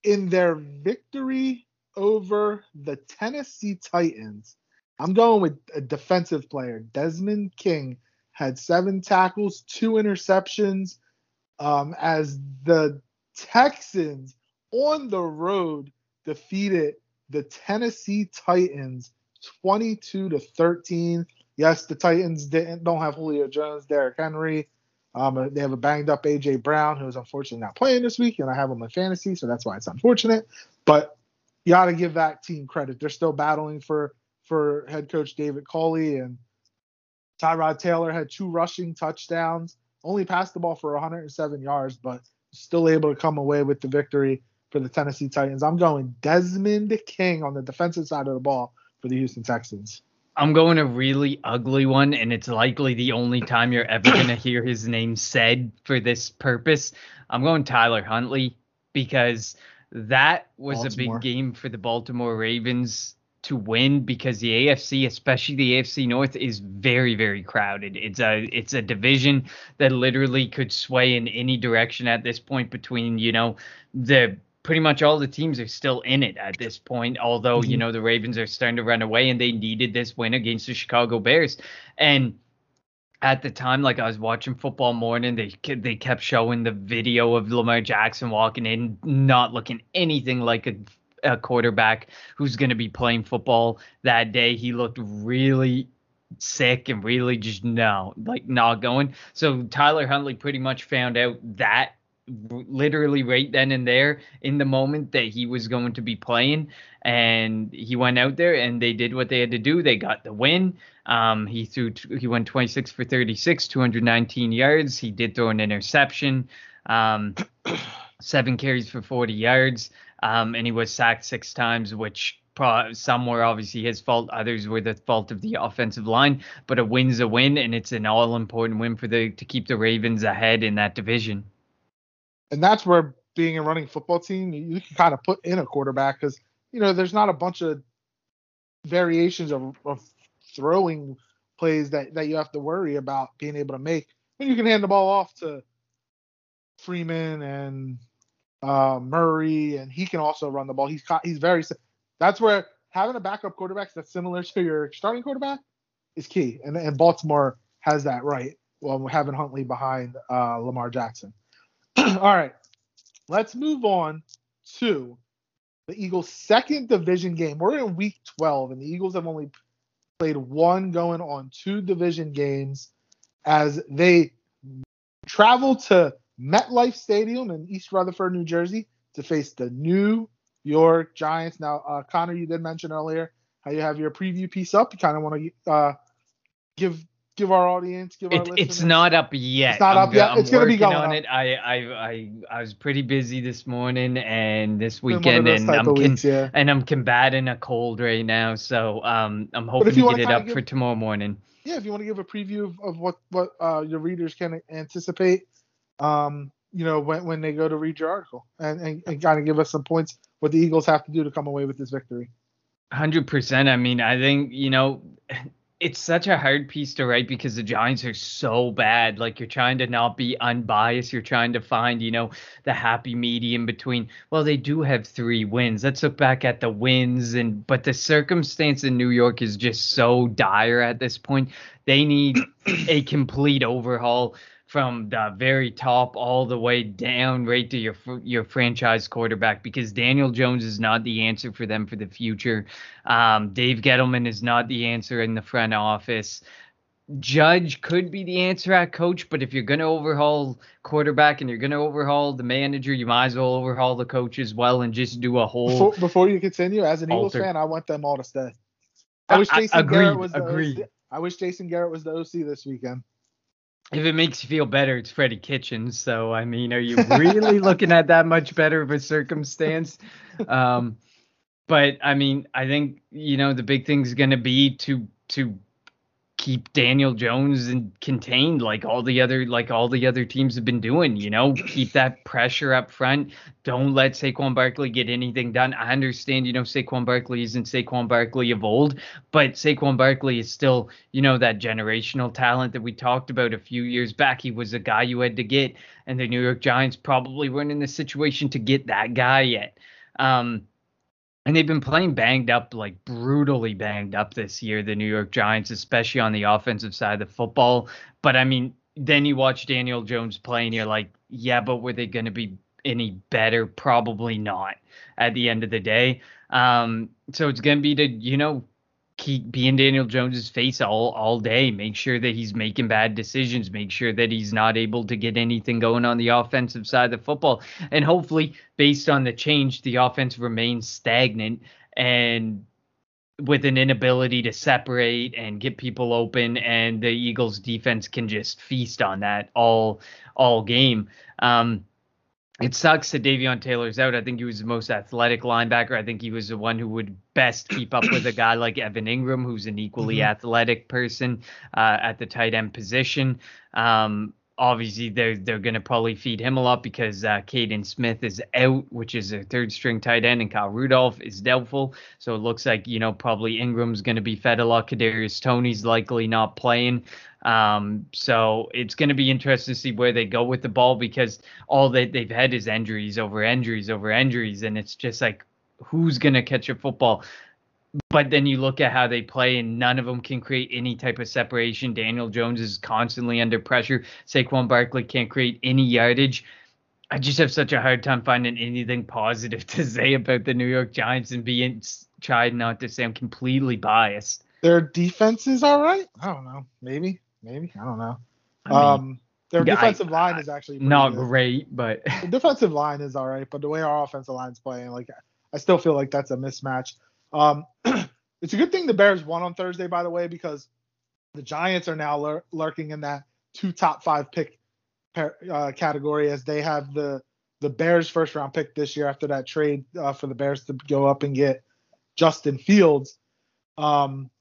in their victory over the Tennessee Titans. I'm going with a defensive player. Desmond King had seven tackles, two interceptions. Um, as the Texans on the road defeated the Tennessee Titans 22 to 13. Yes, the Titans didn't don't have Julio Jones, Derrick Henry. Um, they have a banged up AJ Brown, who is unfortunately not playing this week, and I have him in fantasy, so that's why it's unfortunate. But you got to give that team credit. They're still battling for for head coach David Culley, and Tyrod Taylor had two rushing touchdowns, only passed the ball for 107 yards, but still able to come away with the victory for the Tennessee Titans. I'm going Desmond King on the defensive side of the ball for the Houston Texans. I'm going a really ugly one, and it's likely the only time you're ever going to hear his name said for this purpose. I'm going Tyler Huntley because that was Baltimore. a big game for the Baltimore Ravens to win because the AFC, especially the AFC North, is very, very crowded. It's a it's a division that literally could sway in any direction at this point between, you know, the pretty much all the teams are still in it at this point. Although mm-hmm. you know the Ravens are starting to run away, and they needed this win against the Chicago Bears. And at the time, like I was watching football morning, they they kept showing the video of Lamar Jackson walking in, not looking anything like a a quarterback who's going to be playing football that day. He looked really sick and really just no, like not going. So Tyler Huntley pretty much found out that literally right then and there in the moment that he was going to be playing. And he went out there and they did what they had to do. They got the win. Um, he threw he went 26 for 36 219 yards. He did throw an interception um, seven carries for 40 yards. Um, and he was sacked six times which some were obviously his fault others were the fault of the offensive line. But a win's a win and it's an all important win for the to keep the ravens ahead in that division and that's where being a running football team, you, you can kind of put in a quarterback because you know there's not a bunch of variations of, of throwing plays that that you have to worry about being able to make. And you can hand the ball off to Freeman and uh, Murray, and he can also run the ball. He's he's very. That's where having a backup quarterback that's similar to your starting quarterback is key, and and Baltimore has that right. Well, having Huntley behind uh, Lamar Jackson. All right. Let's move on to the Eagles' second division game. We're in week 12, and the Eagles have only played one going on two division games as they travel to MetLife Stadium in East Rutherford, New Jersey to face the New York Giants. Now, uh, Connor, you did mention earlier how you have your preview piece up. You kind of want to uh, give give our audience, give our It, it's not up yet. It's not I'm up yet. I'm It's gonna be going on up. it. I, I I I was pretty busy this morning and this Been one of weekend, and I'm con- weeks, yeah. and I'm combating a cold right now. So um, I'm hoping to get it up give- for tomorrow morning. yeah, if you want to give a preview of, of what what uh, your readers can anticipate, um, you know, when when they go to read your article, and and, and kind of give us some points what the Eagles have to do to come away with this victory. Hundred percent. I mean, I think you know, it's such a hard piece to write because the Giants are so bad. Like you're trying to not be unbiased. You're trying to find, you know, the happy medium between. Well, they do have three wins. Let's look back at the wins, and but the circumstance in New York is just so dire at this point. They need a complete overhaul from the very top all the way down right to your your franchise quarterback because Daniel Jones is not the answer for them for the future. Um, Dave Gettleman is not the answer in the front office. Judge could be the answer at coach, but if you're going to overhaul quarterback and you're going to overhaul the manager, you might as well overhaul the coach as well and just do a whole. Before, before you continue, as an Eagles fan, I want them all to stay. I wish I- I- Jason Garrett was the agreed. OC. I wish Jason Garrett was the OC this weekend. If it makes you feel better, it's Freddie Kitchens. So I mean, are you really looking at that much better of a circumstance? Um, but I mean, I think you know the big thing is going to be to to keep Daniel Jones and contained like all the other like all the other teams have been doing. You know, keep that pressure up front. Don't let Saquon Barkley get anything done. I understand, you know, Saquon Barkley isn't Saquon Barkley of old, but Saquon Barkley is still, you know, that generational talent that we talked about a few years back. He was a guy you had to get, and the New York Giants probably weren't in the situation to get that guy yet. Um, and they've been playing banged up, like brutally banged up this year, the New York Giants, especially on the offensive side of the football. But I mean, then you watch Daniel Jones play and you're like, yeah, but were they going to be any better? Probably not at the end of the day. Um, so it's going to be to, you know, keep being Daniel Jones's face all all day. Make sure that he's making bad decisions. Make sure that he's not able to get anything going on the offensive side of the football. And hopefully, based on the change, the offense remains stagnant and with an inability to separate and get people open and the Eagles defense can just feast on that all all game. Um it sucks that Davion Taylor's out. I think he was the most athletic linebacker. I think he was the one who would best keep up with a guy like Evan Engram, who's an equally Mhm. athletic person uh, at the tight end position. Um, obviously, they're they're going to probably feed him a lot because uh, Kaden Smith is out, which is a third string tight end, and Kyle Rudolph is doubtful. So it looks like you know probably Engram's going to be fed a lot. Kadarius Toney's likely not playing. Um, so it's going to be interesting to see where they go with the ball because all that they've had is injuries over injuries over injuries, and it's just like who's going to catch a football. But then you look at how they play, and none of them can create any type of separation. Daniel Jones is constantly under pressure. Saquon Barkley can't create any yardage. I just have such a hard time finding anything positive to say about the New York Giants and being tried not to say I'm completely biased. Their defense is all right. I don't know. Maybe. Maybe. I don't know. I mean, um, their yeah, I- defensive line is actually not good. great, but The defensive line is all right, but the way our offensive line's playing, like I still feel like that's a mismatch. Um, it's a good thing the Bears won on Thursday, by the way, because the Giants are now lur- lurking in that two top five pick par- uh, category as they have the the Bears first round pick this year after that trade uh, for the Bears to go up and get Justin Fields. Um,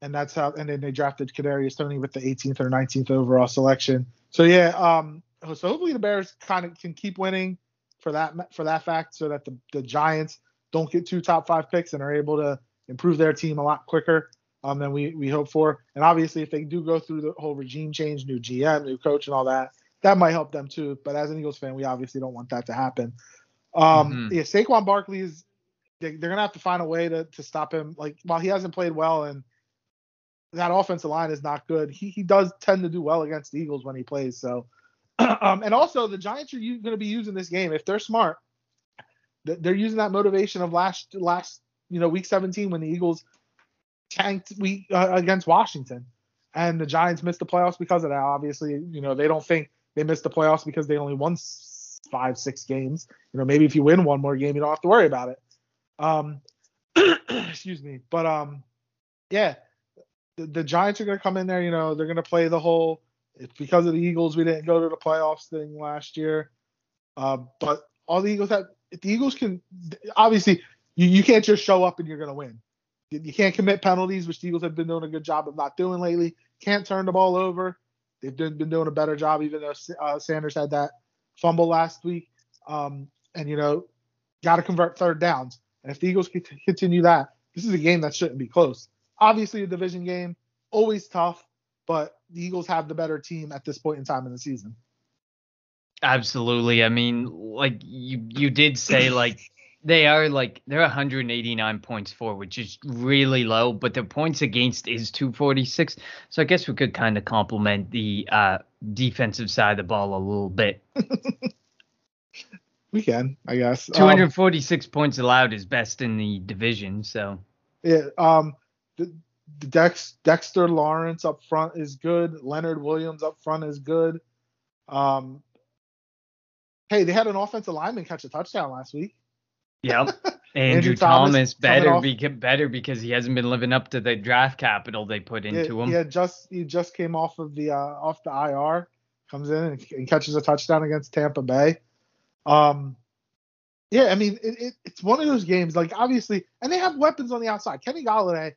and that's how, and then they drafted Kadarius Toney with the 18th or 19th overall selection. So yeah, um, so hopefully the Bears kind of can keep winning for that for that fact, so that the the Giants don't get two top five picks and are able to improve their team a lot quicker um, than we we hope for. And obviously, if they do go through the whole regime change, new GM, new coach, and all that, that might help them too. But as an Eagles fan, we obviously don't want that to happen. Um, Mhm. Yeah, Saquon Barkley is they, they're gonna have to find a way to to stop him. Like while he hasn't played well and that offensive line is not good, he he does tend to do well against the Eagles when he plays. So, um, and also the Giants are going to be using this game if they're smart. Th- They're using that motivation of last last you know week 17 when the Eagles tanked week uh, against Washington, and the Giants missed the playoffs because of that. Obviously, you know they don't think they missed the playoffs because they only won five six games. You know maybe if you win one more game, you don't have to worry about it. Um, excuse me, but um, yeah, the, the Giants are going to come in there. You know, they're going to play the whole. It's because of the Eagles we didn't go to the playoffs thing last year. Uh, but all the Eagles have. If the Eagles can, obviously, you, you can't just show up and you're going to win. You, can't commit penalties, which the Eagles have been doing a good job of not doing lately. Can't turn the ball over. They've been, been doing a better job, even though uh, Sanders had that fumble last week. Um, and you know, got to convert third downs. And if the Eagles continue that, this is a game that shouldn't be close. Obviously, a division game, always tough, but the Eagles have the better team at this point in time in the season. Absolutely. I mean, like you you did say like they are like they're 189 points for, which is really low, but their points against is 246. So I guess we could kind of compliment the uh, defensive side of the ball a little bit. we can, I guess. 246 um, points allowed is best in the division. So yeah, um, the, the Dex, Dexter Lawrence up front is good. Leonard Williams up front is good. Um, hey, they had an offensive lineman catch a touchdown last week. Yep. Andrew, Andrew Thomas, Thomas better be better because he hasn't been living up to the draft capital they put into yeah, him. Yeah, just he just came off of the uh, off the IR, comes in and, and catches a touchdown against Tampa Bay. Um, yeah, I mean, it, it, it's one of those games. Like obviously, and they have weapons on the outside. Kenny Golladay,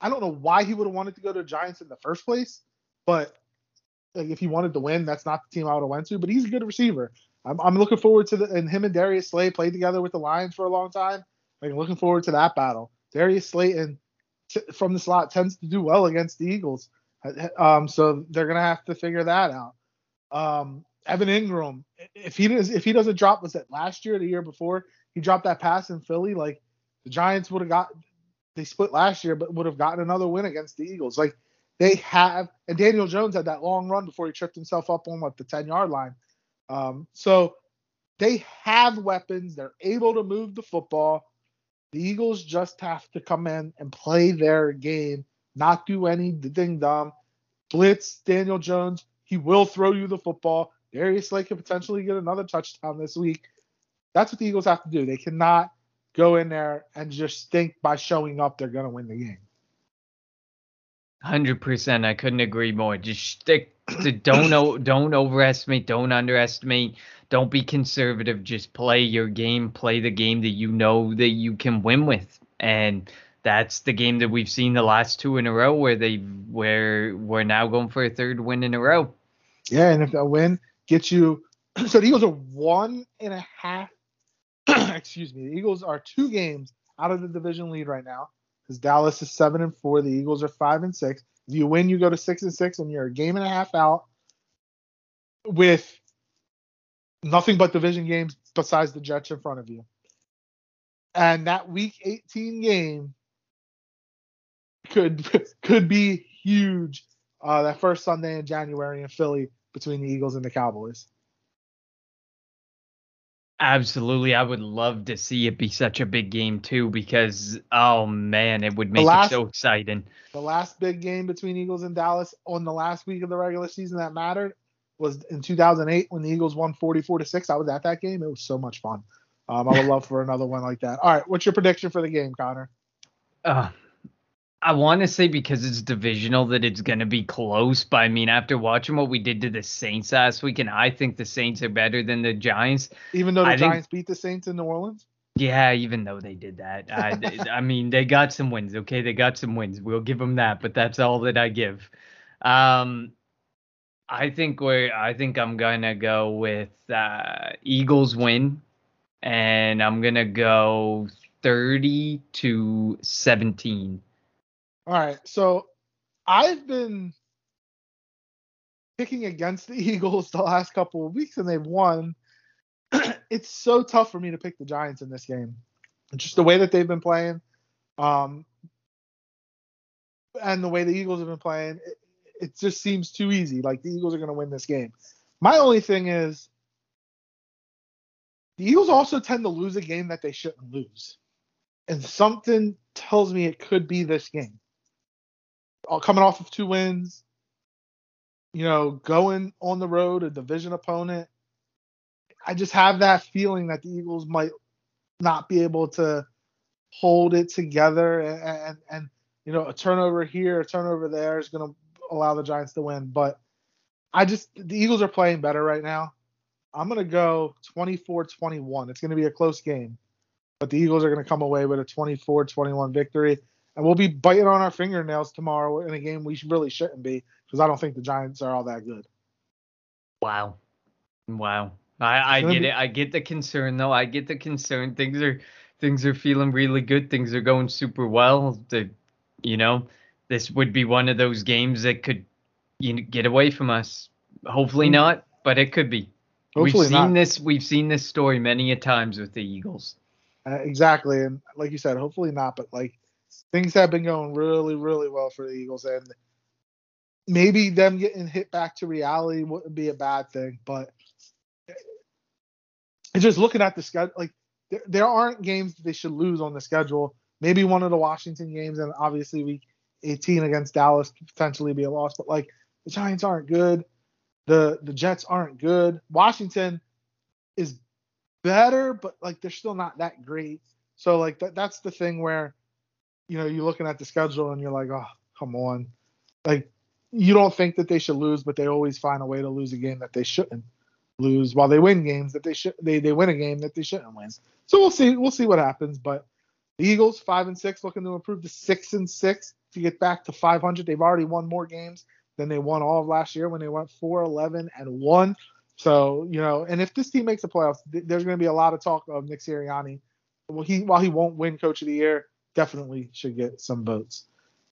I don't know why he would have wanted to go to the Giants in the first place, but like if he wanted to win, that's not the team I would have went to. But he's a good receiver. I'm, I'm looking forward to the and him and Darius Slay played together with the Lions for a long time. Like I'm looking forward to that battle. Darius Slayton t- from the slot tends to do well against the Eagles, um, so they're gonna have to figure that out. Um, Evan Engram, if he does, if he doesn't drop, was it last year, the year before, he dropped that pass in Philly. Like the Giants would have got, they split last year, but would have gotten another win against the Eagles. Like they have, and Daniel Jones had that long run before he tripped himself up on what the 10 yard line. Um, so they have weapons. They're able to move the football. The Eagles just have to come in and play their game, not do any ding dong. Blitz Daniel Jones. He will throw you the football. Darius Slay could potentially get another touchdown this week. That's what the Eagles have to do. They cannot go in there and just think by showing up they're going to win the game. Hundred percent. I couldn't agree more. Just stick to don't don't overestimate, don't underestimate, don't be conservative. Just play your game, play the game that you know that you can win with, and that's the game that we've seen the last two in a row where they where we're now going for a third win in a row. Yeah, and if that win gets you, so the Eagles are one and a half. excuse me, the Eagles are two games out of the division lead right now because Dallas is seven and four. The Eagles are five and six. If you win, you go to six and six, and you're a game and a half out with nothing but division games besides the Jets in front of you. And that week 18 game could could be huge. Uh, that first Sunday in January in Philly between the Eagles and the Cowboys. Absolutely, I would love to see it be such a big game too, because oh man, it would make last, it so exciting. The last big game between Eagles and Dallas on the last week of the regular season that mattered was in 2008 when the Eagles won 44 to six. I was at that game. It was so much fun. Um, I would love for another one like that. All right, what's your prediction for the game, Connor? Uh, I want to say because it's divisional that it's going to be close, but I mean, after watching what we did to the Saints last week, and I think the Saints are better than the Giants. Even though the I Giants think, beat the Saints in New Orleans? Yeah, even though they did that. I, I mean, they got some wins, okay? They got some wins. We'll give them that, but that's all that I give. Um, I think we're, I think I'm going to go with uh, Eagles win, and I'm going to go 30 to 17 all right. So I've been picking against the Eagles the last couple of weeks and they've won. it's so tough for me to pick the Giants in this game. Just the way that they've been playing. Um, and the way the Eagles have been playing, it, it just seems too easy. Like the Eagles are going to win this game. My only thing is the Eagles also tend to lose a game that they shouldn't lose. And something tells me it could be this game Uh, coming off of two wins, you know, going on the road, a division opponent. I just have that feeling that the Eagles might not be able to hold it together and and, and you know, a turnover here, a turnover there is going to allow the Giants to win. But I just, the Eagles are playing better right now. I'm going to go 24 21. It's going to be a close game, but the Eagles are going to come away with a 24 21 victory. And we'll be biting on our fingernails tomorrow in a game we really shouldn't be because I don't think the Giants are all that good. Wow. Wow. I, I get it. I get the concern though. I get the concern. Things are things are feeling really good. Things are going super well. The you know, this would be one of those games that could you know, get away from us. Hopefully mm. not, but it could be. Hopefully we've seen not. this. We've seen this story many a times with the Eagles. Uh, exactly, and like you said, hopefully not. But like things have been going really, really well for the Eagles, and maybe them getting hit back to reality wouldn't be a bad thing. But just looking at the schedule, like there, there aren't games that they should lose on the schedule. Maybe one of the Washington games, and obviously week 18 against Dallas potentially be a loss. But like the Giants aren't good, the the Jets aren't good. Washington is better, but like they're still not that great. So like that that's the thing where you know you're looking at the schedule and you're like, oh come on, like you don't think that they should lose, but they always find a way to lose a game that they shouldn't lose while they win games that they should they they win a game that they shouldn't win. So we'll see we'll see what happens. But the Eagles five and six looking to improve to six and six to get back to 500. They've already won more games than they won all of last year when they went 4 11 and one. So you know, and if this team makes the playoffs, th- there's going to be a lot of talk of Nick Sirianni. Well, he while he won't win Coach of the Year, definitely should get some votes.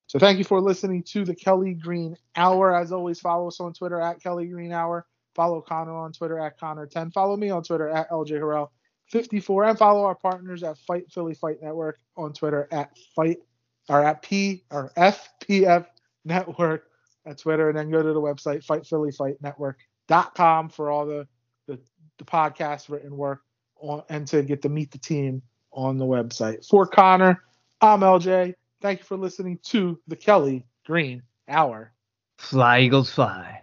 So thank you for listening to the Kelly Green Hour. As always, follow us on Twitter at Kelly Green Hour. Follow Connor on Twitter at Connor10. Follow me on Twitter at LJ Harrell 54 and follow our partners at Fight Philly Fight Network on Twitter at Fight or at P or FPF Network at Twitter, and then go to the website fightphillyfightnetwork.com for all the the, the podcast written work on, and to get to meet the team on the website. For Connor, I'm LJ. Thank you for listening to the Kelly Green Hour. Fly, Eagles, fly.